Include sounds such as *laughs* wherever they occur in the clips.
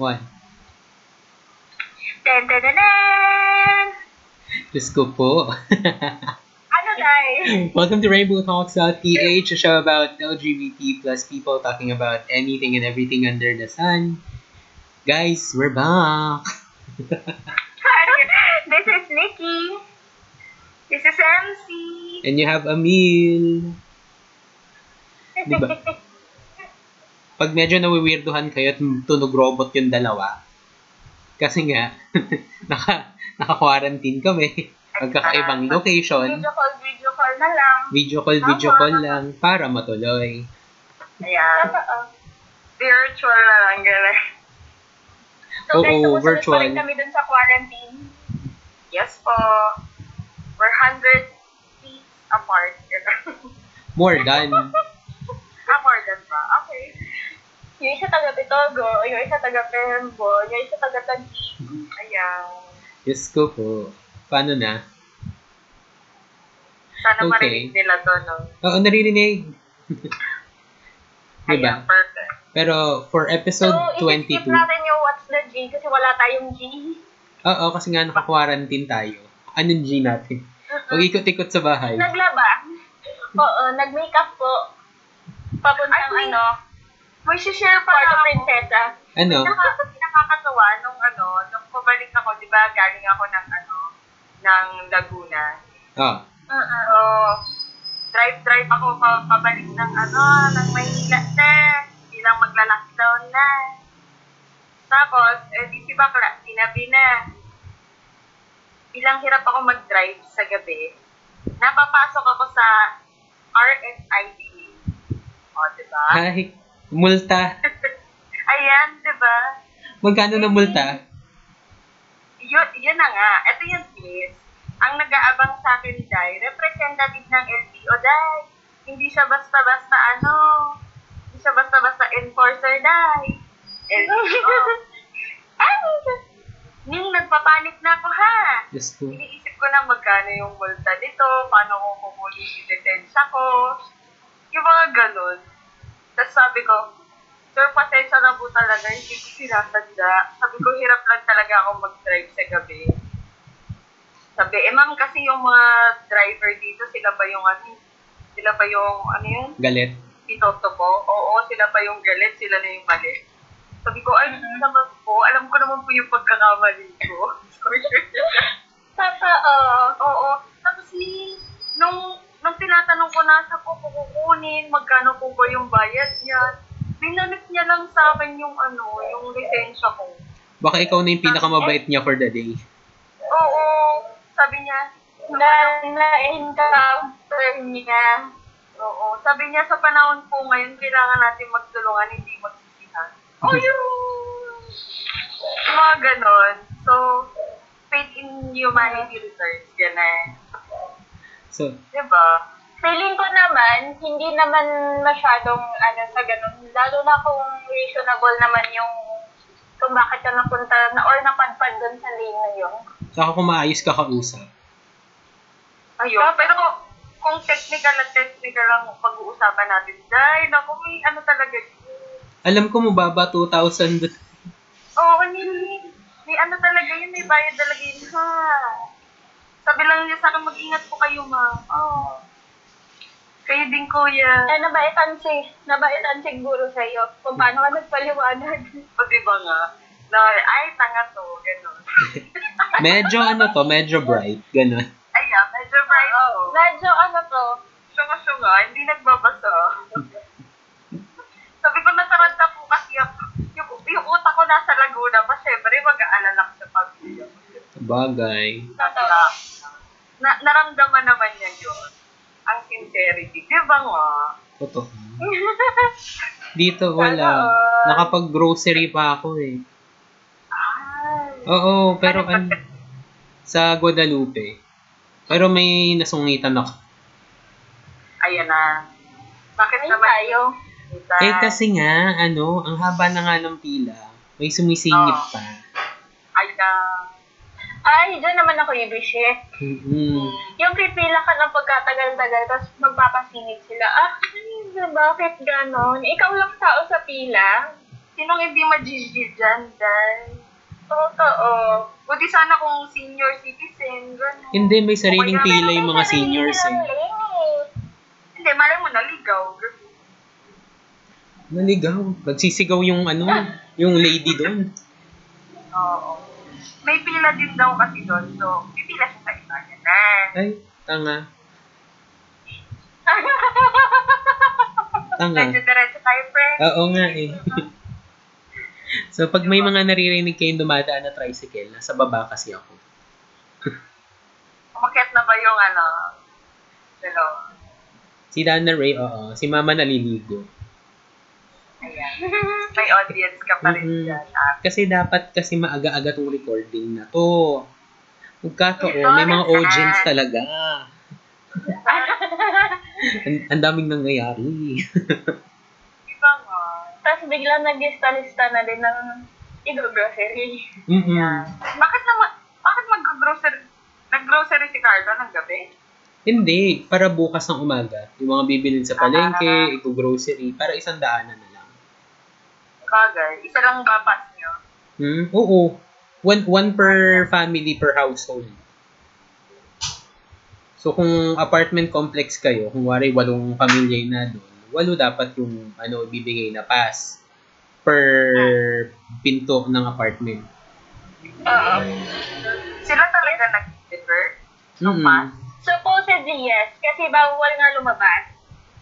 Ten, ten, ten! Diyos ko po. *laughs* Ano, guys? Welcome to Rainbow Talks.ph, a show about LGBT plus people talking about anything and everything under the sun. Guys, we're back. *laughs* this is Nikki. This is MC. And you have a meal. Diba? *laughs* Pag medyo nawiwirduhan kayo at tunog robot yung dalawa, kasi nga, *laughs* naka, naka-quarantine kami. Magkakaibang location. Video call, video call na lang. Video call, video call lang para matuloy. Ayan. Virtual na lang, gano'n. So, Oo, guys, sumusunod virtual. pa kami dun sa quarantine. Yes po. We're 100 feet apart. More than. *laughs* ah, more than ba? Okay. Yung isa taga Bitogo, yung isa taga Perembo, yung isa taga Taguig. Ayan. Yes ko po. Paano na? Sana Okay. marinig nila to, no? Oo, naririnig. *laughs* Ayan, diba? perfect. Pero for So, episode i-skip 22, natin yung What's the G kasi wala tayong G. oo, kasi nga naka-quarantine tayo. Anong G natin? Mag-ikot-ikot sa bahay. Naglaba. Oo, nag-makeup po. Papuntang ano, May share pa ako. Princesa. Ano? Nakaka- nakakatawa nung ano, nung pabalik ako, di ba, galing ako ng ano, ng Laguna. Oh. Uh-uh. So, drive-drive ako pa, pabalik ng ano, ng Maynila na, bilang magla-lockdown na. Tapos, eh, di si Bakla, sinabi na, bilang hirap ako mag-drive sa gabi, napapasok ako sa RFID. O, di ba? Ay, multa. Ayan, di ba? Magkano na multa? yun, yun na nga. Ito yung twist. Ang nag-aabang sa akin, Dai, representative ng LTO, Dai. Hindi siya basta-basta ano. Hindi siya basta-basta enforcer, Dai. LTO. ano? *laughs* Ning nagpapanik na ako, ha? Diyos ko. Iniisip ko na magkano yung multa dito, paano ko kukunin yung lisensya ko. Yung mga ganun. Tapos sabi ko, Sir, pasensya na po talaga, hindi ko sinasanda. Sabi ko, hirap lang talaga ako mag-drive sa gabi. Sabi, eh ma'am, kasi yung mga driver dito, sila pa yung ano, sila pa yung, ano yun, Galit. pitoto po. Oo, sila pa yung galit, sila na yung mali. Sabi ko, ay, hindi naman po. Alam ko naman po yung pagkakamali ko. *laughs* Sorry. Totoo. Oo. Tapos ni, nung, nung tinatanong ko na sa ko kukunin, magkano po ba yung bayad niya, binalik niya lang sa akin yung ano, yung lisensya ko. Baka ikaw na yung pinakamabait niya for the day. Oo. Sabi niya, Na, na-encounter niya. oo. Sabi niya sa panahon po ngayon, kailangan natin magtulungan, hindi magsisihan. Oh, yun! Mga ganon. So, faith in humanity returns. Ganun. So, Diba? Feeling ko naman, hindi naman masyadong ano sa ganun. Lalo na kung reasonable naman yung kung bakit ka napunta na or napadpad doon sa lane na yun. saka kung maayos ka kausap. Ayun. Pero kung, kung technical at technical lang pag-uusapan natin, dahil naku, may ano talaga Alam ko mababa 2,000 doon. Oo, oh, may, may ano talaga yun, may bayad talaga yun, ha? Sabi lang niya sa akin, mag-ingat po kayo, ma. Oo. Kayo din, kuya. Eh, nabaitan si, nabaitan siguro sa iyo kung paano ka nagpaliwanag. O, di ba nga? Na, ay, tanga to, gano'n. *laughs* Medyo ano to, medyo bright. Ganon. Ayan, medyo bright to. Medyo ano to, Syunga-syunga, hindi nagbabasa. *laughs* Sabi ko, nataranta po kasi ako. Yung, yung utak ko nasa Laguna pa, syempre, mag-aalala ko sa pamilya. Bagay. Totoo. Na, naramdaman naman niya yun. Ang sincerity. Di ba nga? Totoo. *laughs* Dito wala. Nakapag-grocery pa ako eh. Ay. Oo, pero an sa Guadalupe. Pero may nasungitan ako. Ayan na. Bakit ay naman? tayo. Kita? Eh kasi nga, ano, ang haba na nga ng pila. May sumisingit Oo. pa. Ay na. Ay, dyan naman ako ibishit. Mm. Yung pipila ka ng pagkatagal-tagal, tapos magpapasingit sila. Ah, ay, bakit ganon? Ikaw lang tao sa pila? Sinong hindi magigil dyan, dahil? Totoo. Buti sana kung senior citizen, gano'n. Hindi, may sariling O kaya pila yung mga seniors eh. Hindi, malay mo, naligaw. Naligaw. Nagsisigaw yung ano, yung lady doon. Oo. May pila din daw kasi doon, so pipila siya sa iba. Yan na. Ay, tanga. Tanga. Medyo tayo, friend. Oo nga eh. *laughs* so, pag may mga naririnig kayong dumadaan na tricycle, nasa baba kasi ako. *laughs* Umakyat na ba yung ano? Hello. Si Dana Ray, oo. Si Mama naliligo. Ayan. *laughs* May audience ka pa rin Mhm. dyan. Ah, Kasi dapat kasi maaga-aga tong recording na to. Magkataon, may mga audience talaga. *laughs* Ang, ang daming nangyayari. *laughs* Di ba nga? Tapos biglang nag-lista-lista na din ng i-grocery. Mm-mm. Bakit naman, bakit mag-grocery, nag-grocery si Carlo ng gabi? Hindi, para bukas ng umaga. Yung mga bibilin sa Ah. palengke, ito-grocery, para isang daanan na lang. Bagay. Isa lang bapas niyo. Hmm? Oo. One, one per family per household. So, kung apartment complex kayo, kung wari walong pamilya na doon, walo dapat yung ano, ibibigay na pass per pinto ng apartment. Oo. Sila talaga nag-deliver? Mm-mm. pass? Supposedly, yes. Kasi bawal nga lumabas.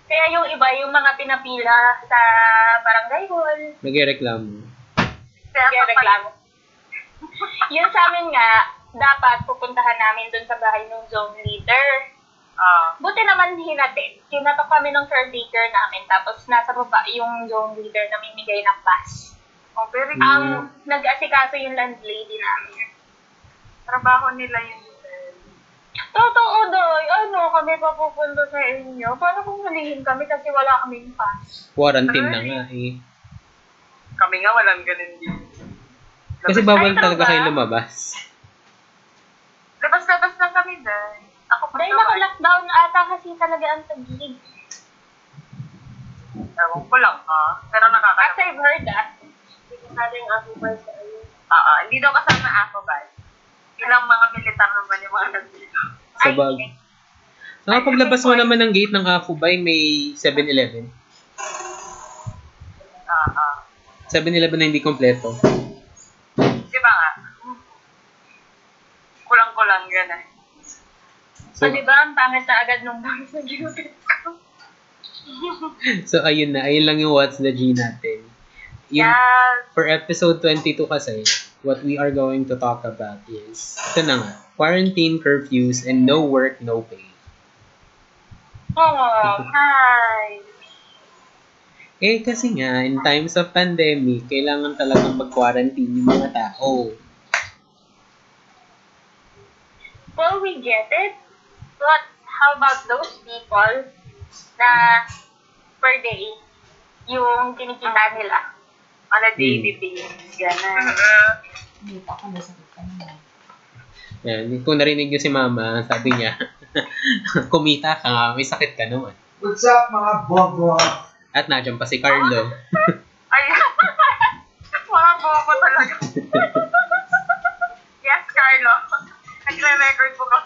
Kaya yung iba, yung mga pinapila sa barangay hall, Nagreklamo. Kaya kaya kapag- reklamo. *laughs* yun sa amin nga, dapat pupuntahan namin dun sa bahay ng zone leader. Ah. Buti naman hinatid. Kinatok kami ng caretaker namin, tapos nasa baba yung zone leader na mimigay ng pass. oh, very good. Ang nag-asikaso yung landlady namin. Trabaho nila yun. Totoo, Doy. Ano, kami pa pupunta sa inyo. Paano kung hulihin kami kasi wala kaming pass? Quarantine na nga eh. Kami nga walang ganun din. Kasi bawal Ay, talaga talaga? kayo lumabas. Labas-labas lang kami dahil. Ako pa Dahil naman. naka-lockdown ata kasi talaga ang tagig. Ewan ko lang ha. Pero As nakakalaman. I've heard ah. Hindi ko sana yung ako ba sa iyo. Oo, hindi daw kasama ako ba? Ilang mga militar naman yung mga nandito. Sa bag. Ah, paglabas mo naman ng gate ng Akubay, may 7-Eleven. Ah, ah. 7-Eleven na hindi kompleto. Di ba nga? Kulang-kulang gano'n. So, So, di ba, ang pangit na agad nung bangs na ginupit ko. *laughs* so ayun na. Ayun lang yung What's the G natin. Yung, Yes. For episode 22 kasi, what we are going to talk about is, ito na nga, quarantine curfews and no work, no pay. Oo. Hi. Eh, kasi nga, in times of pandemic, kailangan talagang mag-quarantine yung mga tao. Well, we get it. But how about those people na per day yung kinikita nila? On a daily Hmm. basis, gano'n. Yan, kung narinig niyo si mama, sabi niya, *laughs* kumita ka nga, may sakit ka naman. What's up mga bobo? At nandiyan pa si Carlo. *laughs* Ay, *laughs* mga bobo talaga. yes, Carlo. Nagre-record po ka.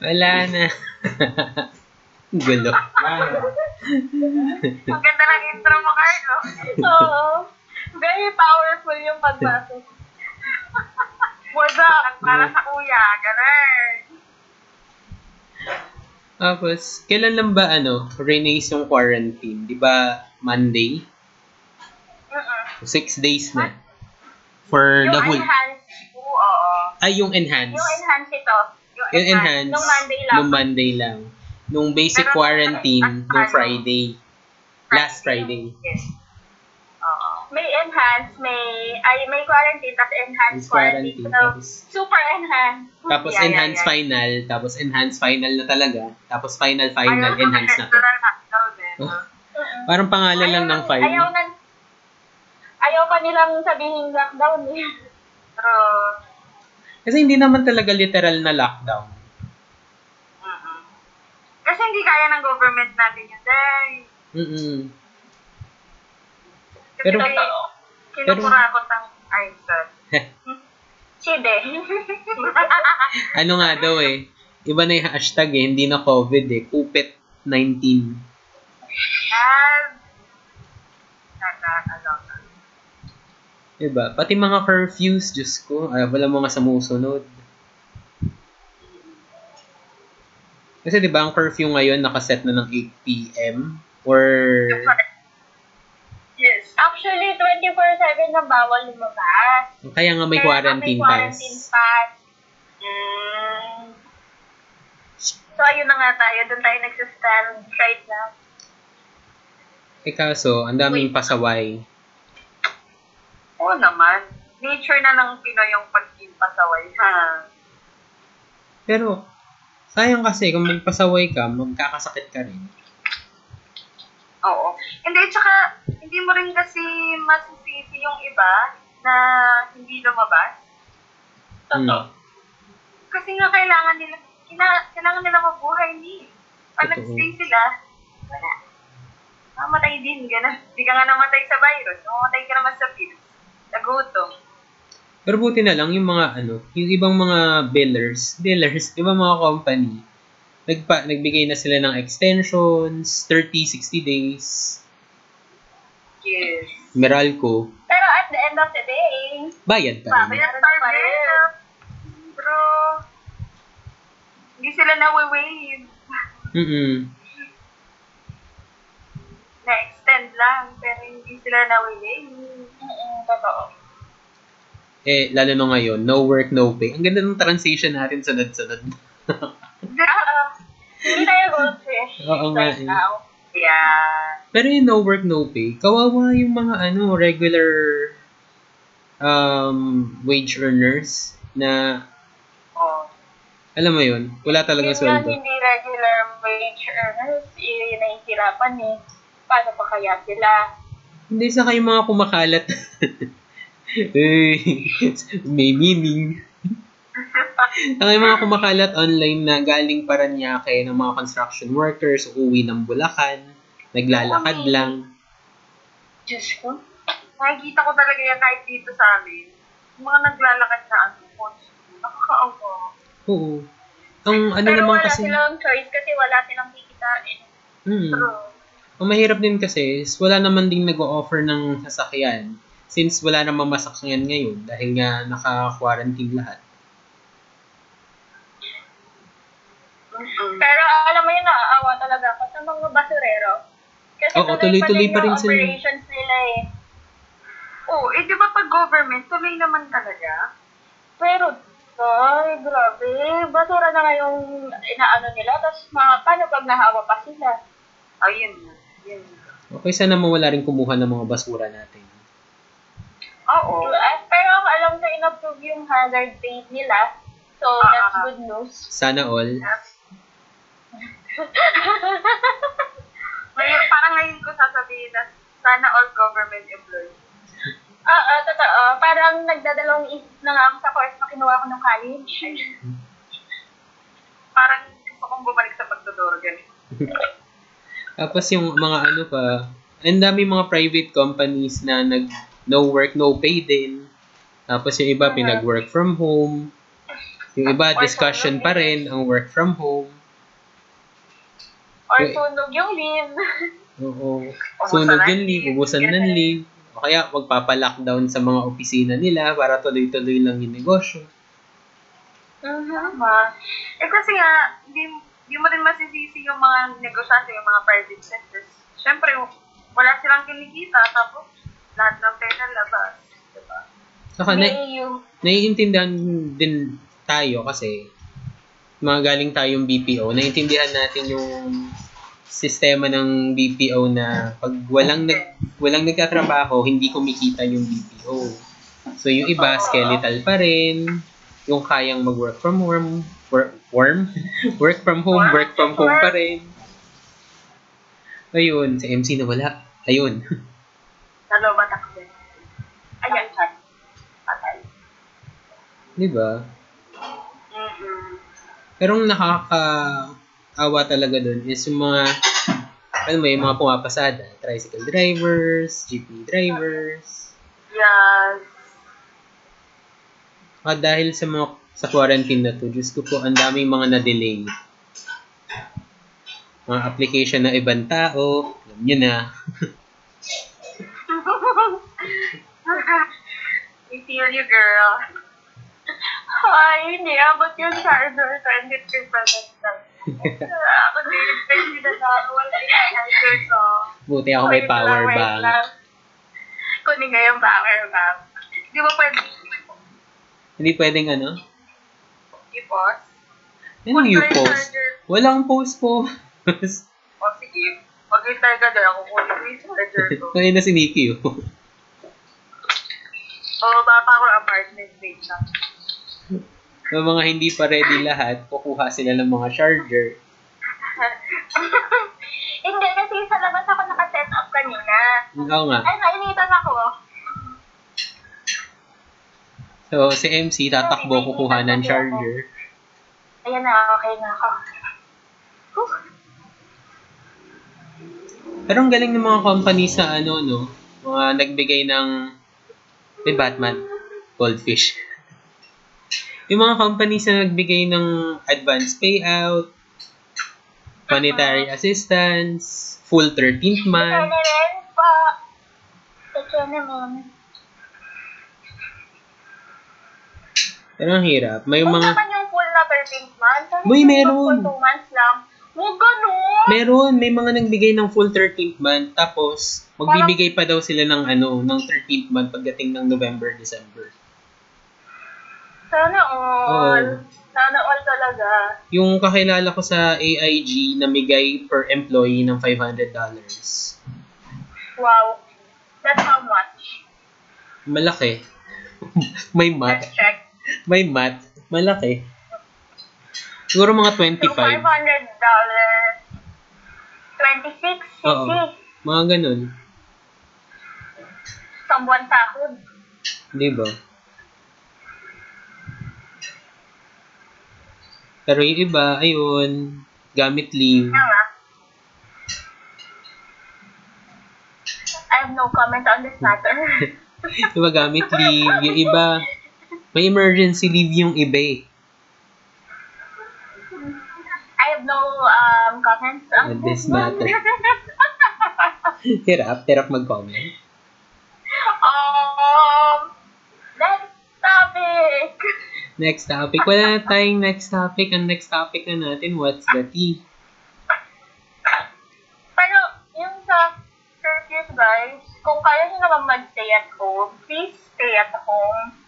Wala na. Gulo. Ang ganda ng intro mo, Carlo. Oo. Very powerful yung pagpasok. What's up? Para sa kuya, gano'n. Tapos, kailan lang ba, ano, release yung quarantine? Di ba, Monday? Mm-mm. Six days na. For the Yung whole... enhanced, Oo. Ay, yung enhance. yung enhanced ito. Yung Yung enhance. Nung Monday lang. Nung Monday lang. Nung basic Pero- quarantine, nung Friday. Last Friday. Yes. Oo. May enhanced, may, ay, may quarantine, tapos enhanced quarantine. quarantine. So, Tapos, super enhanced. tapos Yeah, yeah, enhanced yeah. final. Tapos enhanced final na talaga. Tapos final final, Ayaw enhanced na to. Oh. Parang pangalan lang ng file. Ayaw na, ayaw pa nilang sabihin lockdown eh. Pero, Kasi hindi naman talaga literal na lockdown. Kasi hindi kaya ng government natin yun, day. Mm-mm. Kasi Pero- may kinukurakot ang ay, sorry. Side. Ano nga daw eh. Iba na yung hashtag eh. Hindi na COVID eh. Kupit-19. Ah. Diba? Pati mga curfews, Diyos ko. Ay, wala mga sumusunod. Kasi di ba ang curfew ngayon nakaset na ng 8 p.m. Or Yes. Actually, 24-7 na bawal lumabas. kaya nga may Kaya quarantine may pass. quarantine pass. Mm, So, ayun na nga tayo. Doon tayo nagsistand right now. Eh kaso, ang daming pasaway. oo naman. Nature na ng Pinoy yung pagkimpasaway. Ha? Pero, sayang kasi kung magpasaway ka, magkakasakit ka rin. Oo. Hindi, tsaka, hindi mo rin kasi masisisi yung iba na hindi lumabas. Hmm. Kasi nga kailangan nila, kina, kailangan nila mabuhay ni. Pag Totoo. nag-stay sila, wala. Mamatay din, gano'n. Hindi ka nga namatay sa virus, mamatay ka naman sa pills. Sa gutom. Pero buti na lang yung mga ano, yung ibang mga billers, billers, ibang mga company, nagpa, nagbigay na sila ng extensions, 30, 60 days. Yes. Meralco, Pero at the end of the day, bayad pa rin. Kaya star bell. Bro, hindi sila na-wave. Mm-mm. Na-extend lang, pero hindi sila na-wave. mm totoo. Eh, lalo na ngayon, no work, no pay. Ang ganda ng transition natin sunod-sunod. *laughs* Oo. Hindi tayo goldfish Oo nga right eh. now. Yeah. Pero yung no work, no pay, kawawa yung mga ano, regular um, wage earners na, Oh. alam mo yun, wala talaga Yun sweldo. hindi regular wage earners, yun nahihirapan eh. Paano pa kaya sila? Hindi sa kayo mga kumakalat. *laughs* eh, *laughs* may meaning. *laughs* Ang mga kumakalat online na galing Paranaque ng mga construction workers, uuwi ng Bulacan, naglalakad Okay. lang. Diyos ko. Nakikita ko talaga yan kahit dito sa amin. Yung mga naglalakad na ano. Nakakaawa. Oo. Ang ano Pero naman wala kasi, silang choice kasi wala silang kikitain. hmm, True. ang mahirap din kasi is wala naman ding nag-o-offer ng sasakyan since wala namang masakyan ngayon dahil nga naka-quarantine lahat. Pero alam mo yun, naaawa talaga ako sa mga basurero. Kasi Oo, tuloy-tuloy pa rin yung sila. operations nila eh. Oh, eh di ba pag government, tuloy naman talaga? Pero, ay, grabe. Basura na nga yung inaano nila. Tapos, mga, paano pag nahawa pa sila? Ayun na. Yun. Okay, sana mawala rin kumuha ng mga basura natin. Oo. Ah, pero ang alam ko, in-approve yung hazard pay nila. So, Ah, that's ah. good news. Sana all. *laughs* Ngayon, parang ngayon ko sasabihin na sana all government employees. Ah, ah, totoo. Parang nagdadalawang isip na nga ako sa course na kinuha ko ng college. *laughs* Parang gusto kong bumalik sa pagtuturo ganito. Tapos yung mga ano pa, ang dami mga private companies na nag no work, no pay din. Tapos yung iba pinag-work from home. Yung iba discussion pa rin ang work from home. Or sunog yung leave. *laughs* Oo. Sunog ng yung leave, ubusan ng leave. O kaya magpapa-lockdown sa mga opisina nila para tuloy-tuloy lang yung negosyo. Mhm. Tama. Eh kasi nga, hindi, hindi mo rin masisisi yung mga negosyante, yung mga private sectors. Siyempre, wala silang kinikita, tapos lahat ng pera labas. Diba? Saka na, May- naiintindihan din tayo kasi mga galing tayong BPO, naiintindihan natin yung sistema ng BPO na pag walang nag walang nagtatrabaho, hindi kumikita yung BPO. So yung iba skeletal pa rin, yung kayang mag-work from home, work, worm, *laughs* work from home, work from home pa rin. Ayun, si MC na wala. Ayun. *laughs* Nalo ba takbo? Ayan. Patay. Di ba? Mm-mm. Pero ang nakakaawa talaga dun is yung mga Alam mo, yung mga pumapasada, tricycle drivers, jeepney drivers. Yes. At dahil sa mga sa quarantine na to, Diyos ko po, ang daming mga na-delay. Mga application ng ibang tao, alam nyo na. *laughs* *laughs* We feel you, girl. Ay, hindi abot yung charger. 23 pesos lang. Ako din, hindi na sa wala yung charger ko. Buti ako may power bank. Kunin ko yung power bank. Di ba pwede Hindi pwedeng ano? i-pause? My post? charger. Walang post po. O sige, mag-hintay ka din ako kunin ko yung charger ko. *laughs* Kaya na si Nikki oh. O, baka ako apartment lang. Yung mga hindi pa ready lahat, kukuha sila ng mga charger. *laughs* Hindi, kasi sa labas ako naka-set up kanina. Oo nga. Ay, nainitan ako. So, si MC tatakbo kukuha ng charger. Ayan na, okay na ako. Whew. Pero ang galing ng mga company sa ano, no? Mga nagbigay ng... May Batman. Goldfish. Yung mga companies na nagbigay ng advance payout, monetary assistance, full 13th Ito month. na rin po. Ito naman. Pero ang hirap. May Huwag mga... naman yung full na 13th month. Yung meron. Full 2 months lang. Huwag ganun. Meron, may mga nagbigay ng full 13th month, tapos magbibigay pa daw sila ng ano, ng 13th month pagdating ng November, December. Sana all. Oo. Sana all talaga. Yung kakilala ko sa AIG, namigay per employee ng $500. Wow. That's how much. Malaki. *laughs* may mat. Let's check. May mat. Malaki. Siguro mga So, 25. $500. 26 Oo. cc. Mga ganun. Sa buwan sahod. Di ba? Pero yung iba, ayun, gamit leave. I have no comment on this matter. *laughs* Iba gamit leave. Yung iba, may emergency leave yung iba eh. I have no um, comments on this matter. *laughs* Hirap, hirap mag-comment. um, next topic. Next topic. Wala na tayong next topic. Ang next topic na natin, what's the tea? Pero, yung sa curfews, guys, kung kaya nyo naman mag-stay at home, please stay at home.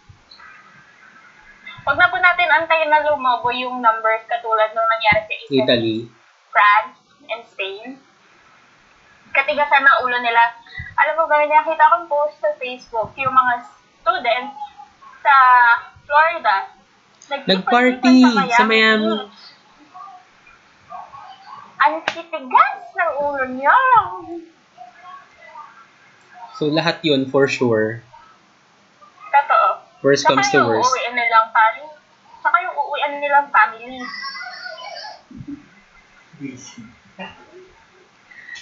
Huwag na po natin antayin na lumobo yung numbers katulad nung nangyari sa Italy, Italy. France, and Spain. Katigasan ng ulo nila. Alam mo ba, nakita kong post sa Facebook, yung mga students sa Florida. Nag-party sa Miami. Ang titigas ng ulo niya. So, lahat yun for sure. Worst Saka comes to yung worst. uuwian nilang family. Saka yung uuwian nilang family.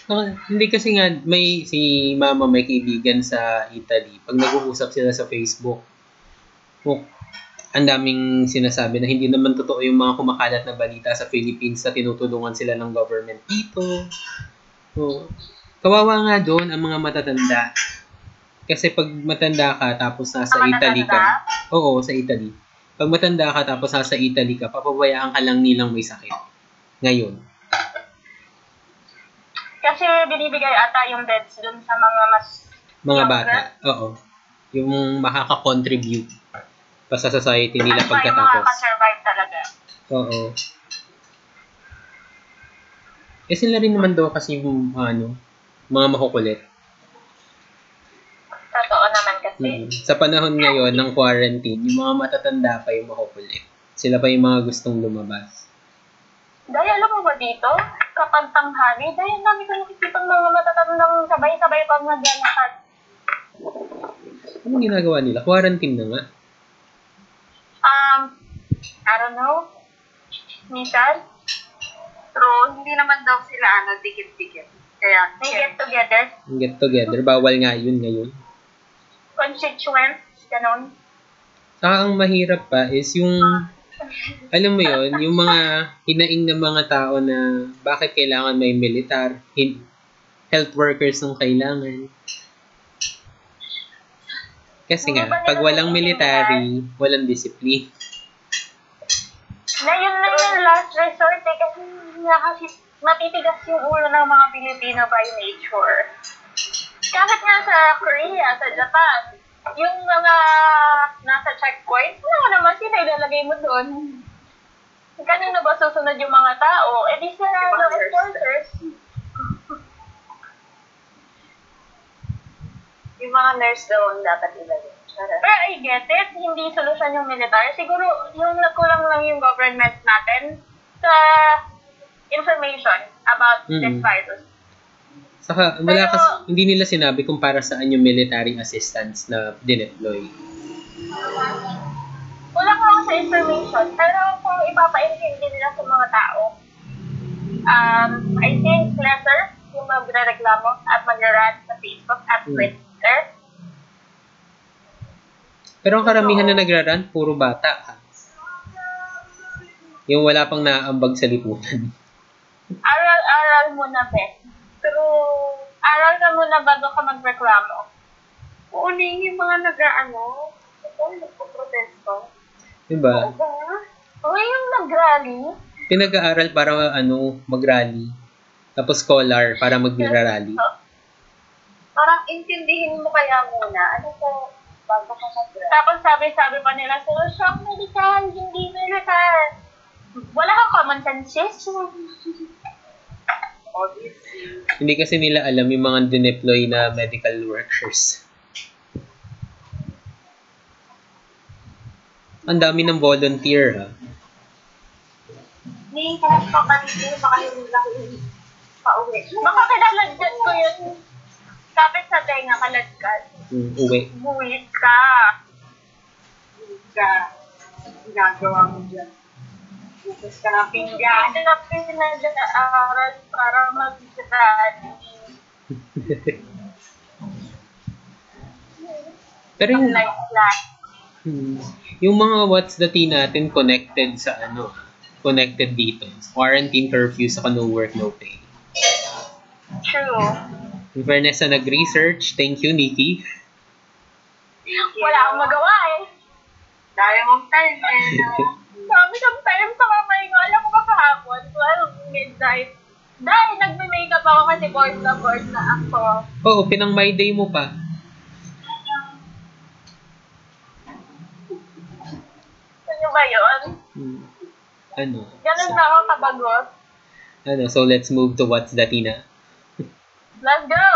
Ah, hindi kasi nga, may si mama may kaibigan sa Italy. Pag nag-uusap sila sa Facebook, oh, ang daming sinasabi na hindi naman totoo yung mga kumakalat na balita sa Philippines na tinutulungan sila ng government dito. Oh, kawawa nga doon ang mga matatanda. Kasi pag matanda ka tapos nasa Ang Italy ka, oo, sa Italy. Pag matanda ka tapos nasa Italy ka, papabayaan ka lang nilang may sakit. Ngayon. Kasi binibigay ata yung beds dun sa mga mas Mga Younger? bata. Oo. Yung makaka-contribute pa sa society nila ano ba yung pagkatapos. makaka-survive talaga. Oo. Eh sila rin naman daw kasi yung ano, mga makukulit. Totoo naman kasi. Mm. Sa panahon ngayon ng quarantine, yung mga matatanda pa yung makukulit. Sila pa yung mga gustong lumabas. Dahil alam mo ba dito, kapag tanghali, dahil namin ko nakikita mga matatandang sabay-sabay pang naglalakad. Anong ginagawa nila? Quarantine na nga. Um, I don't know. Minsan, Pero hindi naman daw sila ano, dikit-dikit. Kaya, get together. Get together. Bawal nga yun ngayon. Constituents. Ganon. Saka ang mahirap pa is yung, alam mo yon yung mga hinaing ng mga tao na bakit kailangan may militar, health workers ng kailangan. Kasi Hindi nga, pag walang military, walang discipline. Na yun na yung last resort eh. Kasi nga kasi matitigas yung ulo ng mga Pilipino by nature. Kahit nga sa Korea, sa Japan, yung mga nasa checkpoint, ano naman sila ilalagay mo doon? Kanino ba susunod yung mga tao? Eh di sila mga enforcers. *laughs* yung mga nurse daw ang dapat ilagay. Pero I get it, hindi solusyon yung military. Siguro yung nagkulang lang yung government natin sa information about this Mm. virus. Saka, wala Pero- kasi, hindi nila sinabi kung para saan yung military assistance na dineploy. Kulang lang sa information, pero kung ipapaintindi nila sa mga tao, um, I think lesser yung magre-reklamo at mag-rant sa Facebook at Hmm. Twitter. Pero ang karamihan na nagrarant, puro bata. Ha? Yung wala pang naaambag sa lipunan. Aral-aral muna, be. Pero, aral ka muna bago ka magreklamo. Uunin yung mga nag-ano, ito, nagpo-protesto. Diba? Diba? Uy, yung nag-rally, Pinag-aaral para ano, mag-rally. Tapos scholar para mag-rally. *laughs* Parang intindihin mo kaya muna, ano to, bago ka mag-grab. Tapos sabi-sabi pa nila, solusyong medical, hindi militar. Wala kang common sense. *laughs* Hindi kasi nila alam yung mga dineploy na medical workers. Ang dami ng volunteer ha. Hindi, kahit pa kanina, baka yung laki pauwi. Baka kilaladyan ko yun. Kapit sa tenga, kaladkad. Mm, uwi. Ka. Ka, ginagawa mo dyan. Bukas ka ng pinggan. Hindi na pinag-aaral para mag-rally. *laughs* Pero yung, hmm, yung mga what's the tea natin connected sa ano, connected dito. Quarantine curfew sa no work, no pay. True. In fairness na nag-research, thank you, Nikki. Wala akong magawa eh. Daya mong time eh. *laughs* Dami ng time sa kamay ko. Alam mo ba kahapon? 12 midnight. Dahil nagme-makeup ako kasi bored na bored na ako. Oo, pinang my day mo pa. Ano ba yun? Hmm. Ano? Ganun So, na ako kabagot. ano, so let's move to what's the tea na. Let's go!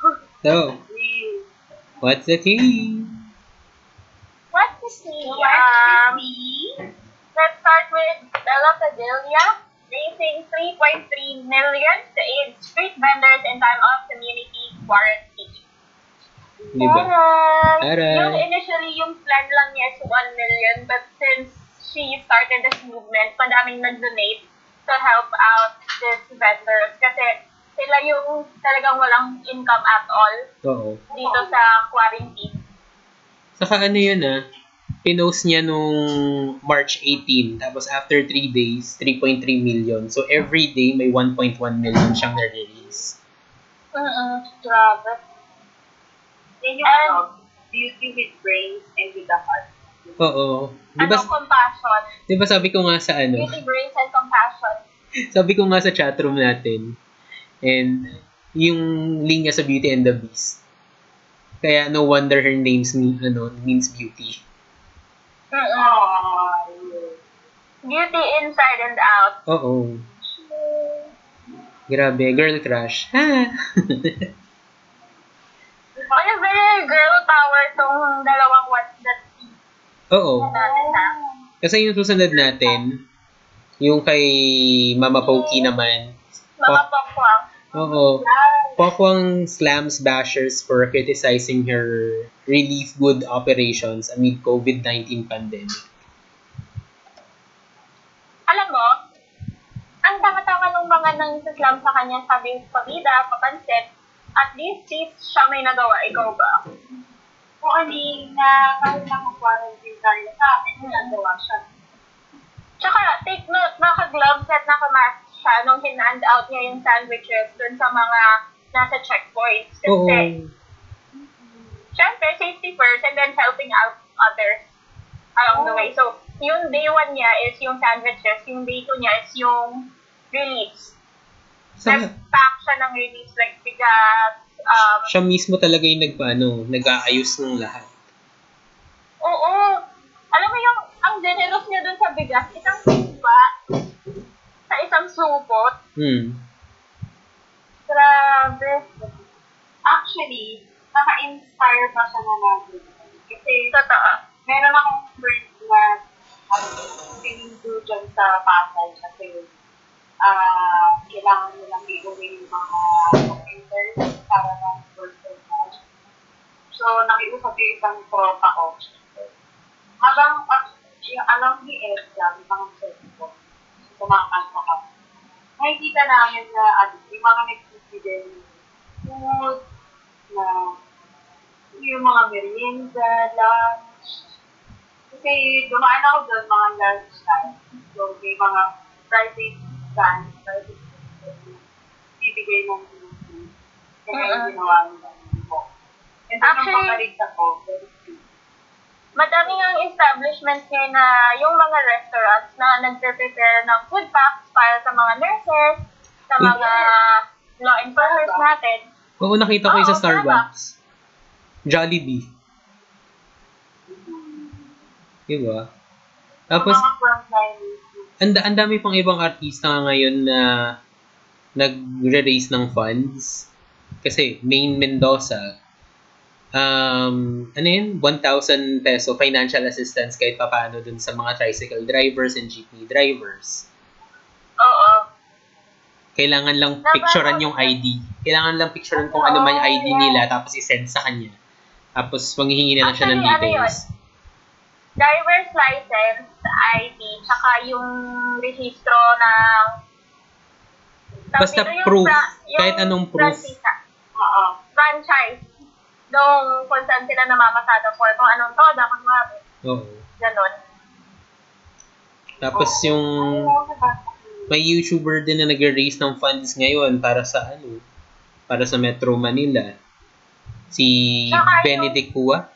*laughs* So, what's the tea? What is the, um, let's start with Bella Padilla, raising 3.3 million to aid street vendors in time of community quarantine. Di ba? Taray! Taray! Yung initially, yung plan lang niya is 1 million, but since she started this movement, madaming nag-donate to help out these vendors kasi sila yung talagang walang income at all Oo. dito sa quarantine. Saka ano yun ah, pinost niya nung March 18, tapos after 3 days, 3.3 million. So every day, may 1.1 million siyang na-release. Mm-mm, grabe. Yun yung And- ano, beauty with brains and with the heart. Oo. Di Ano, compassion. di ba sabi ko nga sa ano, Beauty, brains, and compassion. *laughs* sabi ko nga sa chatroom natin, and yung linya sa Beauty and the Beast. Kaya no wonder her names mean, ano, means beauty. Mm-mm. Beauty inside and out. Oo. Grabe, girl crush. Ha? *laughs* Kaya very girl power tong dalawang what's that Oo. Kasi yung susunod natin, yung kay Mama Pokey naman, Mga pakwang. Oo, Pokwang slams bashers for criticizing her relief good operations amid COVID-19 pandemic. Alam mo, ang tanga-tanga ng mga abangan ng slam sa kanya, sabi pabida, papansin, at least sis, siya may nagawa, ikaw ba? Kung hindi na kahit naka-quarantine tayo sa akin, nagawa siya. Tsaka, take note, naka-gloves at naka-mask siya nung hinand out niya yung sandwiches dun sa mga nasa checkpoints. Kasi, Oo. syempre, safety first and then helping out others along the Oh. way. So, yung day one niya is yung sandwiches, yung day two niya is yung release. Sa, Nag-pack siya ng release, like bigas, um, siya mismo talaga yung nagpaano, nag-aayos ng lahat. oo. Alam mo yung, ang generous niya dun sa bigas, isang sa isang supot. Hmm. Grabe. Actually, naka-inspire pa siya na natin. Kasi, Totoo. meron akong friend na ano, pinindu dyan sa Pasay kasi ah kailangan nilang iuwi yung mga interns para ng birthday mo. So, nakiusap yung isang tropa ko. Habang, uh, yung alam ni Edgar, yung mga set ko, kumakanta ka. Nakikita namin na ano, yung mga nagbibigay ng food, na yung mga merienda, lunch, kasi dumaan ako doon mga lunch time. So, may mga private stand, private stand, bibigay ng food. Kaya yung ginawa nila. And Actually- nung pabalik ako, very sweet. Madami ang establishments ngayon na yung mga restaurants na nagpe-prepare ng food packs para sa mga nurses, sa mga law enforcers natin. Oo, nakita ko yung sa Oo, Starbucks. Jollibee. Diba? Tapos, mga frontliners. ang ang dami pang ibang artista nga ngayon na nagre-raise ng funds. Kasi, Main Mendoza, um, ano yun? 1,000 peso financial assistance kahit papaano dun sa mga tricycle drivers and jeepney drivers. Oo. Kailangan lang picturean yung ID. Kailangan lang picturean kung ano man yung ID nila tapos isend sa kanya. Tapos manghihingi na lang siya ng ano details. Driver's license, ID, tsaka yung rehistro ng... Basta proof. yung Kahit anong proof. Oo. Franchise. Nung kung saan sila namamasada for kung anong toda, kung ano, Oo. ganun. Tapos yung nabasa ko. may YouTuber din na nag-raise ng funds ngayon para sa ano, para sa Metro Manila. Si yung- Benedict Hua.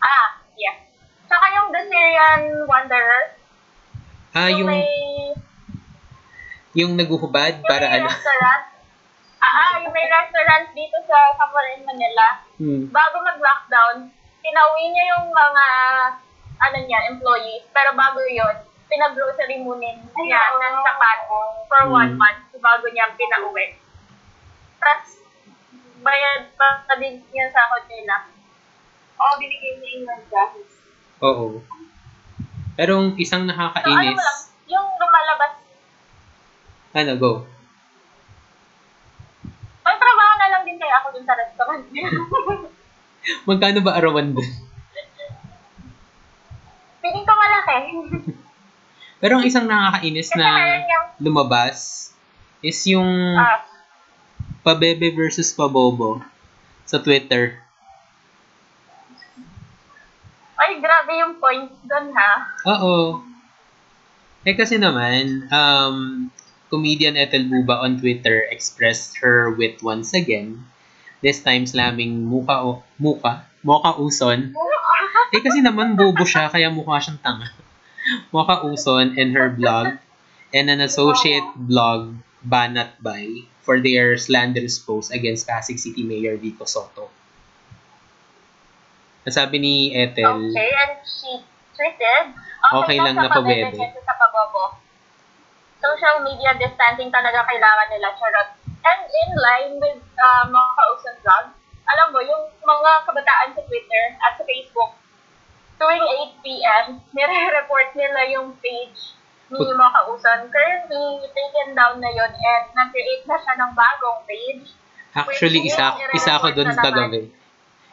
Ah, yes. Tsaka yung The Syrian Wanderer. Ah, yung may, yung naguhubad yung para ano. restaurant. Ah, ah, yung may restaurant dito sa Camarines, Manila. Hmm. Bago mag-lockdown, pinauwi niya yung mga ano niya, employees. Pero bago yun, pinag-grocery munin niya Ay, ng sapat for one Hmm. month bago niya pinauwi. Tapos, bayad pa din yan sa hotel na. Oo, binigay niya yung nagdahis. Oo. Pero ang isang So, ano nakakainis. mo lang, yung lumalabas, Ano, go. magtrabaho na lang din kaya ako dun sa restaurant. *laughs* Magkano ba arawan doon? Piling ko malaki. *laughs* Pero ang isang nakakainis Kasi na yung, lumabas is yung ah, pabebe versus pabobo sa Twitter. ay grabe yung points dun ha. Oo. Eh kasi naman, um, comedian Ethel Buba on Twitter expressed her wit once again. This time slamming Muka, o, Muka, Moka Uson. Eh kasi naman bobo siya, kaya mukha siyang tanga. *laughs* Moka Uson and her blog and an associate blog Banat Bay for their slanderous post against Pasig City Mayor Vico Soto. Nasabi ni Ethel, Okay, and she tweeted, Okay lang na pabebe. sa pabobo. Social media distancing talaga kailangan nila, charot. And in line with uh, mga kausan vlog, alam mo, yung mga kabataan sa Twitter at sa Facebook, tuwing 8 p.m., nire-report nila yung page ni mga kausan. Currently, taken down na yon and nag-create na siya ng bagong page. Actually, isa, is, isa ako doon kagabi.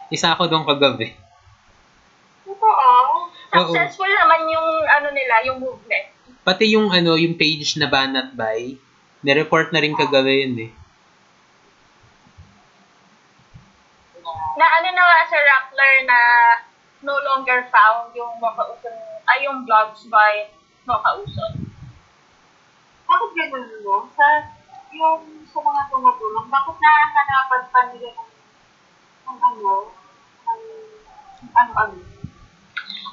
Isa ako doon kagabi. Oo. Successful naman yung ano nila, yung movement. Pati yung ano, yung page na Banat by, Nireport na rin kagabi yun eh. Na ano na nga sa Rappler na no longer found yung Mokauson, ay yung vlogs by Mokauson. Bakit ganun mo? Sa, yung sa mga tumutulong, bakit nahahanapan pa nila ng, ng ano, ng, ano, ano,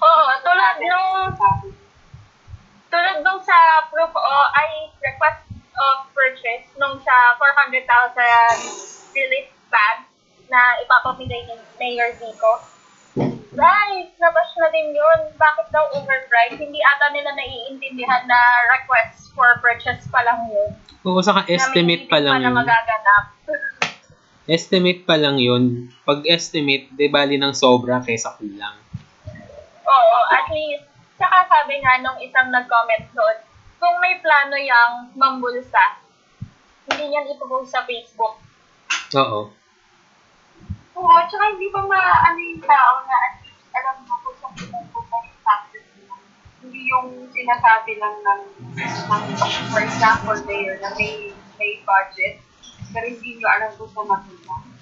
Oo, tulad nung. Tulad nung sa proof o ay request of purchase nung sa 400,000 relief bag na ipapamigay ni Mayor Vico. Right, labas na din yun. Bakit daw overpriced? Hindi ata nila naiintindihan na request for purchase pa lang yun. Oo, saka Na estimate pa lang pa na yun. magaganap. *laughs* Estimate pa lang yun. Pag estimate, di bali ng sobra kaysa kulang. Oo, at least, saka sabi nga nung isang nag-comment doon, kung may plano yung mambulsa, hindi yan ipopost sa Facebook. Oo. Oo, tsaka hindi pa maano yung tao na at least alam mo kung saan pumupunta yung nila. Hindi yung sinasabi lang ng, ng for example, mayor na may, may budget, pero hindi nyo alam kung saan.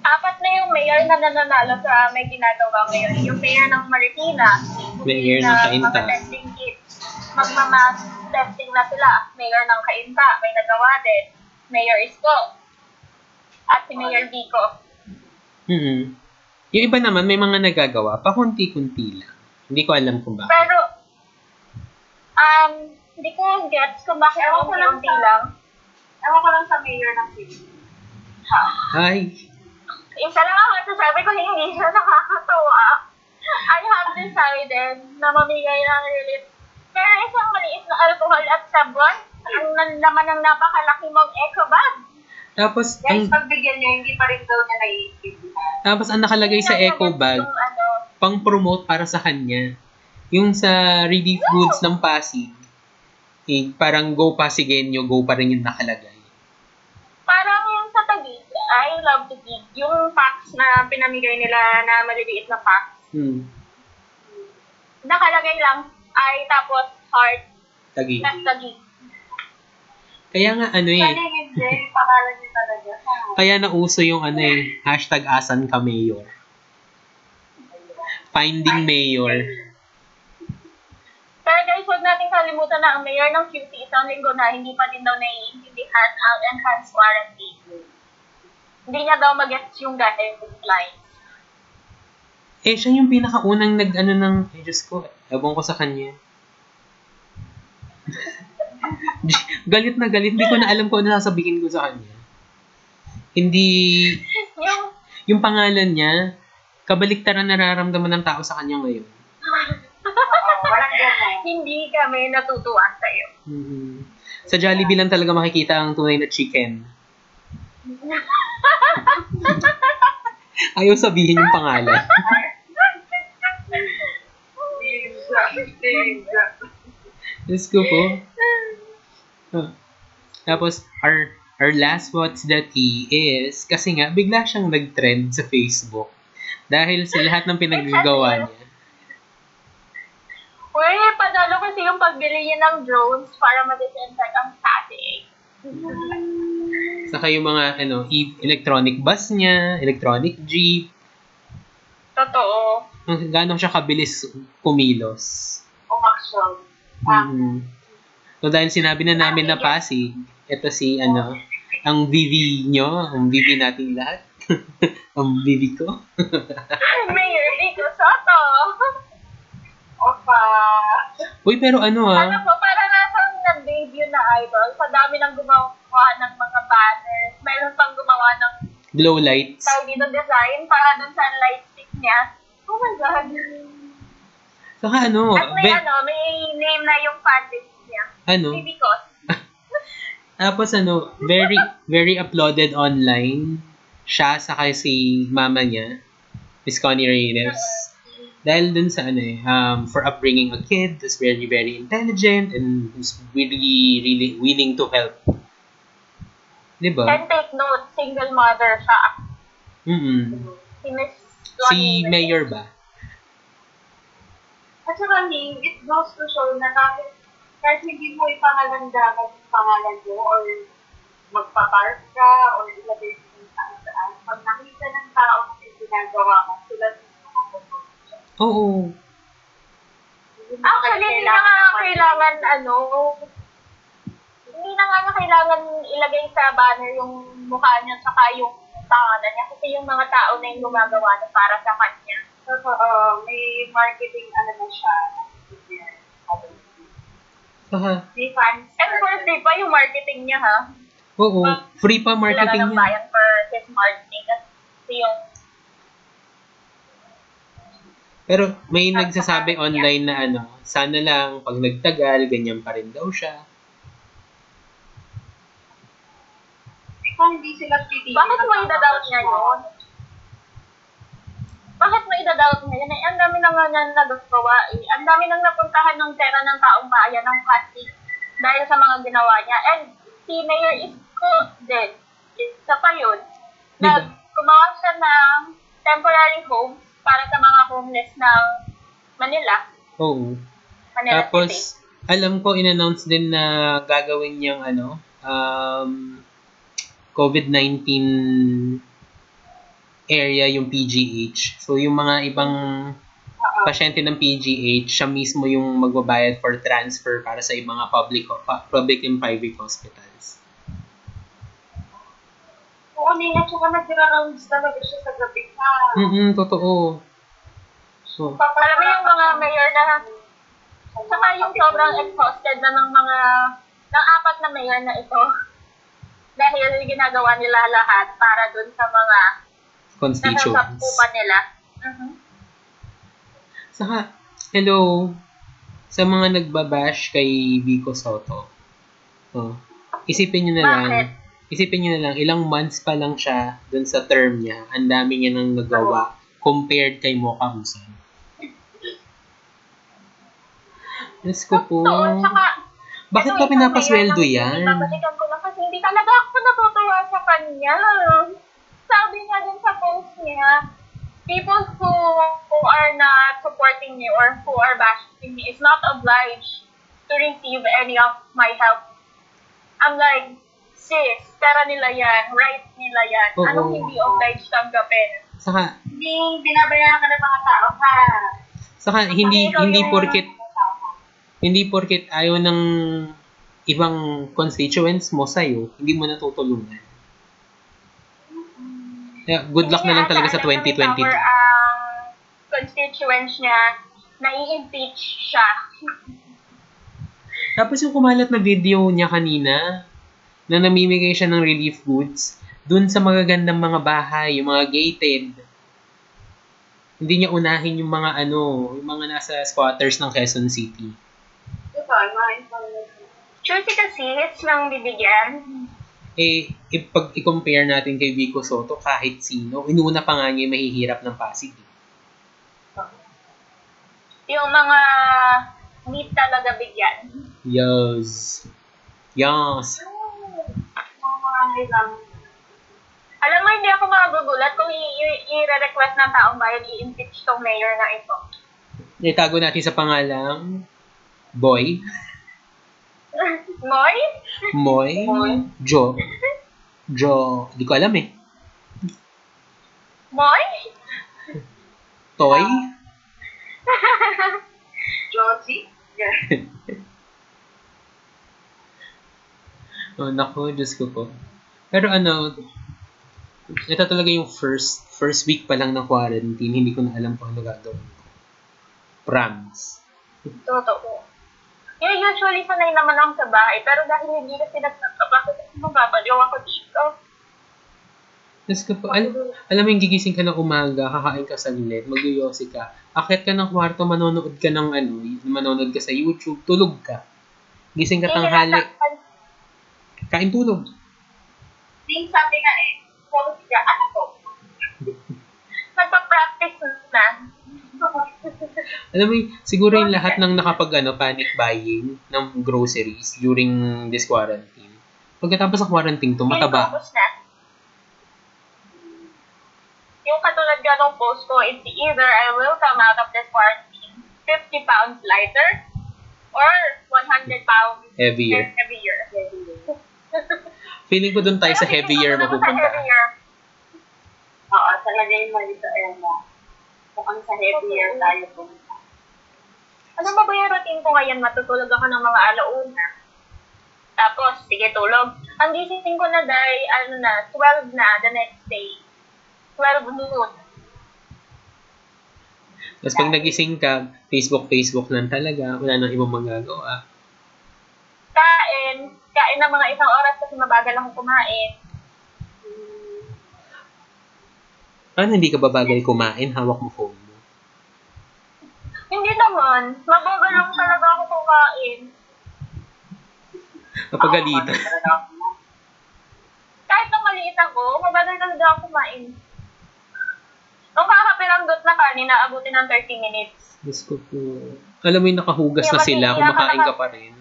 Apat na yung mayor na nananalo sa may ginagawa ngayon. Yung mayor ng Marikina, Mayor ng na Cainta. mga testing na sila. Mayor ng Cainta, may nagawa din. Mayor Isko. At si Mayor Vico. mm Yung iba naman, may mga nagagawa, pakunti-kunti lang. Hindi ko alam kung bakit. Pero, um, hindi ko gets kung bakit Ewan ko lang unti sa- lang. Ewan ko lang sa mayor ng city. Ha? Isa lang ang masasabi ko, hindi siya nakakatuwa. I have decided na mamigay ng relief. Pero isang maliit na alcohol at sabon, ang nan- laman ng napakalaki mong eco bag. tapos, ang, Guys, pagbigyan niya, hindi pa rin daw niya naiintindihan. tapos ang nakalagay sa eco bag, yung ano, pang-promote para sa kanya. Yung sa relief goods ng Pasig, eh, parang go Pasigenyo, go pa rin yung nakalagay. parang yung sa Taguig, I love to gig. Yung packs na pinamigay nila na maliliit na packs, Hmm. nakalagay lang ay tapos heart Tagi. at Taguig. Kaya nga ano eh, Sana hindi, pangalan niya talaga. Kaya nauso yung ano eh, hashtag asan ka mayor. Finding mayor. Pero guys, huwag nating kalimutan na ang mayor ng QC isang linggo na hindi pa din daw naiintindihan ang enhanced warranty. Hindi niya daw mag-gets yung guidelines. Eh, siya yung pinakaunang nag, ano ng, eh, Diyos ko, ewan ko sa kanya. *laughs* galit na galit, hindi ko na alam kung ano sasabihin ko sa kanya. Hindi, Yung, yung pangalan niya, kabaliktaran nararamdaman ng tao sa kanya ngayon. Oo, *laughs* walang hindi kami natutuwa sa'yo. Mhm. Sa Jollibee lang talaga makikita ang tunay na chicken. *laughs* Ayaw sabihin yung pangalan. Diyos ko po. Huh. Tapos, our, our last what's the tea is, kasi nga, bigla siyang nag-trend sa Facebook. Dahil sa lahat ng pinagagawa niya. Uy, padalo kasi yung pagbili niya ng drones para ma-disinfect ang static. Saka yung mga, ano, e- electronic bus niya, electronic jeep, Totoo. kung gaano siya kabilis kumilos. Umaksyon. Mhm. So, dahil sinabi na namin na Pasig, ito si, ano, ang VV nyo, ang VV natin lahat. *laughs* ang VV ko. Mayor Vico Soto. Opa. Uy, pero ano ah, Ano po, para nasang nag-debut na idol, sa dami ng gumawa ng mga banners, mayroon pang gumawa ng glow lights. tawag dito design para dun sa light stick niya. Oh my God. Saka ano, At may ano, may name na yung fanbase niya. ano, Baby Cos. *laughs* tapos ano, very, very uploaded online. Siya, saka si mama niya, Miss Connie Reyes. Dahil dun sa ano eh, um, for upbringing a kid who's very, very intelligent and who's really, really willing to help. Diba? And take note, single mother siya. Mm-mm. Si Miss Si Mayor ba? At saka, Ning, it goes to show na kahit Kahit hindi mo ipangalandakan yung pangalan mo or magpa-park ka or ilagay mo saan saan. Pag nakita ng tao na yung ginagawa mo, sila. Oo. Actually, hindi na nga kailangan, ano, hindi na nga nga kailangan ilagay sa banner yung mukha niya saka yung pangalan niya kasi yung mga tao na yung gumagawa na para sa kanya. Totoo, may marketing ano na siya. Aha. May fans. And for free pa yung marketing niya, ha? Oo. Free pa Kailangan marketing ng niya. bayan for his marketing. Kasi yung Pero may nagsasabi online na ano, sana lang pag nagtagal, ganyan pa rin daw siya. Kung hindi sila titigil. Bakit mo idadoubt niya yun? Bakit mo idadoubt niya yun? Eh, ang dami na nga niya nagagawa eh. Ang dami nang napuntahan ng pera ng taong bayan ng plastic dahil sa mga ginawa niya. And si Mayor is good din. Isa pa yun. Gumawa siya ng temporary homes para sa mga homeless ng Manila. Oo. Manila City. Tapos, alam ko, in-announce din na gagawin niyang ano, um, COVID-19 area yung PGH. So, yung mga ibang pasyente ng PGH, siya mismo yung magbabayad for transfer para sa ibang public public and private hospitals. Oo, nila, tsaka nagra-rounds talaga siya sa gabi pa. Mm totoo. So, mo yung mga mayor na saka yung sobrang exhausted na ng mga ng apat na mayor na ito dahil ginagawa nila lahat para dun sa mga constituents. nasasapupan nila. Mhm. Saka, hello, sa mga nagbabash kay Vico Soto. Oh, isipin nyo na lang, Bakit? isipin nyo na lang, ilang months pa lang siya dun sa term niya, ang dami niya nang nagawa compared kay Mocha Uson. Diyos ko po. Totoo, saka Bakit Ano, pa pinapasweldo yan? Babalikan ko lang kasi hindi talaga sa kanya. Sabi niya din sa post niya, people who who are not supporting me or who are bashing me is not obliged to receive any of my help. I'm like, sis, pera nila yan, right nila yan. Oo. Anong hindi obliged tanggapin? Saka, Hindi binabayaran ka ng mga tao, ha? saka hindi, ikaw hindi yung- porket, hindi porket ayaw ng ibang constituents mo sa'yo, hindi mo natutulungan. Good luck na lang talaga sa 2022. Power ang constituents niya, nai-impeach siya. *laughs* Tapos yung kumalat na video niya kanina, na namimigay siya ng relief goods, dun sa magagandang mga bahay, yung mga gated. Hindi niya unahin yung mga ano, yung mga nasa squatters ng Quezon City. Diba, mga. Choosy kasi, hits lang bibigyan. Eh, pag i-compare natin kay Vico Soto, kahit sino, inuna pa nga niya yung mahihirap ng Pasig. Yung mga need talaga bigyan. Yes. Yes. Lang. Alam mo, hindi ako magugulat kung i-request ng taong bayan i-impeach tong mayor na ito. Itago natin sa pangalang Boy, Moy? Moy, Jo, Jo, di ko alam eh. Moy? Toy, *laughs* Josie? *laughs* Oh, naku, Diyos ko po. Pero ano, ito talaga yung first first week pa lang ng quarantine, hindi ko na alam kung ano gagawin ko. Promise. Totoo. Yeah, usually sanay naman ako sa bahay, pero dahil hindi kasi nagtatrabaho, mababaliw ako dito. Ko po, al- alam mo yung gigising ka ng umaga, kakain ka saglit, magyoyosi ka, akit ka ng kwarto, manonood ka ng ano, manonood ka sa YouTube, tulog ka. Gising ka tanghali, kain tulog. Ting sabi nga eh, post ka, ano to? *laughs* Nagpa-practice na. *laughs* Alam mo, siguro yung lahat ng nakapag ano, panic buying ng groceries during this quarantine. Pagkatapos sa quarantine to, mataba. Tapos na. Yung katulad nga nung post ko, it's either I will come out of this quarantine 50 pounds lighter Or 100 pounds Heavier. heavier. *laughs* Feeling ko dun tayo sa heavier mapupunta. heavier. Oo, talaga yung mali sa Emma. Mukhang sa heavier tayo pumunta. Ano ba ba yung routine ko ngayon? Matutulog ako ng mga alauna. Tapos, sige, tulog. Ang gising ko na dahil, ano na, 12 na the next day. 12 noon. Tapos pag nagising ka, Facebook, Facebook lang talaga. Wala nang ibang magagawa. Kain. Kain ng mga isang oras kasi mabagal akong kumain. Paano hindi ka babagal kumain? Hawak mo phone mo. Hindi naman. Mabagal lang talaga ako kumain. Napagalitan. Na. Kahit nung maliit ako, mabagal talaga ako kumain. Nung kakapirangdot na kanin, naabutin ng 30 minutes. Diyos ko po. Alam mo yung nakahugas na sila, kumakain ka pa rin.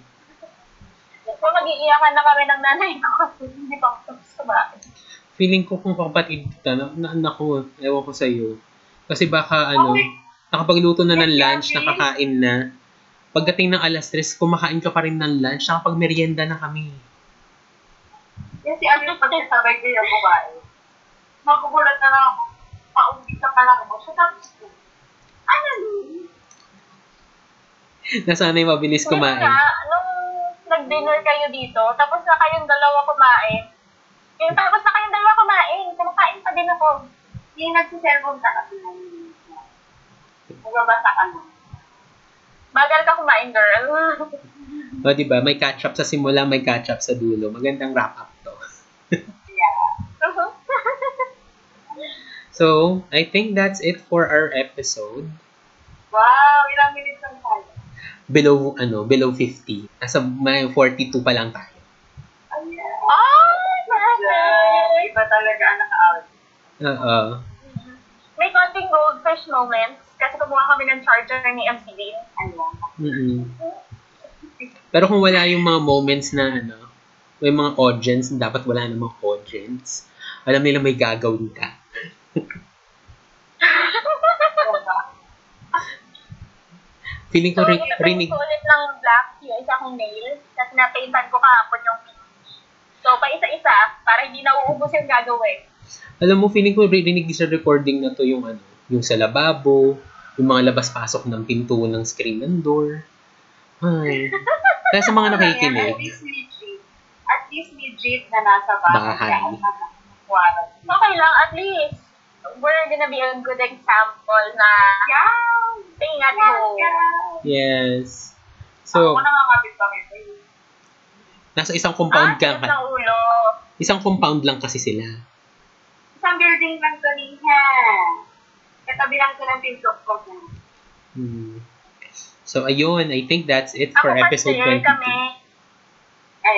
Kung mag-iiyakan na kami ng nanay ko kasi *laughs* hindi pa ako tapos kumain. Feeling ko kung kapatid kita, na, na, naku, ewan ko sa'yo. Kasi baka ano, nakapagluto na ng lunch, nakakain na. Pagdating ng alas 3, kumakain ka pa rin ng lunch, nakapag-merienda na kami. Yan si ano yung pagkasabay ko yung kumain. Magugulat na lang ako. Paumpisa pa lang ako. So, tapos ko. Ano? Nasanay mabilis kumain. nung nag-dinner kayo dito, tapos na kayong dalawa kumain, yung tapos na kayong dalawa kumain, kumakain pa din ako. Hindi nagsiselfon ka kasi na Nagbabasa ka na. Bagal ka kumain, girl. *laughs* O, di ba? May catch-up sa simula, may catch-up sa dulo. Magandang wrap-up to. *laughs* So, I think that's it for our episode. Wow, ilang minutes lang tayo. Below, ano, below 50. Nasa may 42 pa lang tayo. Perfect! iba talaga ang naka-out. Oo. May konting goldfish moments kasi kumuha kami ng charger ni MC Bean. Ayan. Mm-mm. Pero kung wala yung mga moments na ano, may mga audience, dapat wala namang audience. Alam nila may gagawin ka. *laughs* Feeling ko So, ri- ito rinig, ko ulit ng black yung isa kong nail kasi napaintan ko kahapon yung. So, pa isa-isa para hindi na uubos yung gagawin. alam mo, feeling ko rinig sa recording na to yung ano, yung sa lababo, yung mga labas-pasok ng pinto ng screen ng door. Ay. *laughs* Kaya sa mga At nakikinig, least legit. At least legit na nasa bahay. Bahay. Okay lang, at least we're gonna be a good example na Yeah! staying at Yeah! home. yeah. yes. So, ako nangangapit kami pa yun. Nasa isang compound ah, ka. ng ulo. Isang compound lang kasi sila. Isang building lang to niya. Katabi lang ko ng pinto ko. Hmm. So, ayun. I think that's it for Ako episode kasi 22. kami, Ay,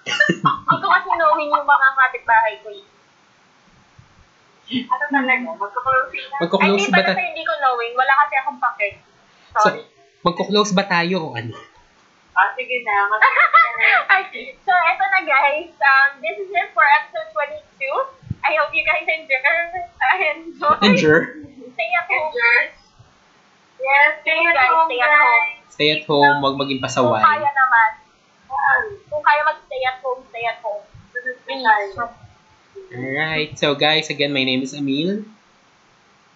*laughs* hindi ko kasi knowing yung mga kapitbahay ko eh. ano talaga? Magka-closing na. Ay, Magko-close hindi ba sa hindi ko knowing. Wala kasi akong pake. Sorry. Magko-close ba tayo o ano? Ah, sige na. *laughs* Ay, so, eto na guys. Um, this is it for episode 22. I hope you guys enjoy. Uh, enjoy. Endure. Stay at home. Endures. Yes, stay at Guys, home, stay at home. Stay at home. Huwag maging Kung pasaway. kaya naman. Wow. Kung kaya mag-stay at home, stay at home. Please. Alright. So, guys, again, my name is Emil.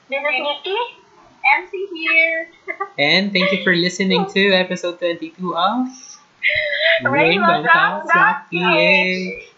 This is Nikki. MC here. and thank you for *laughs* listening to episode 22 of Rainbow Talks PH.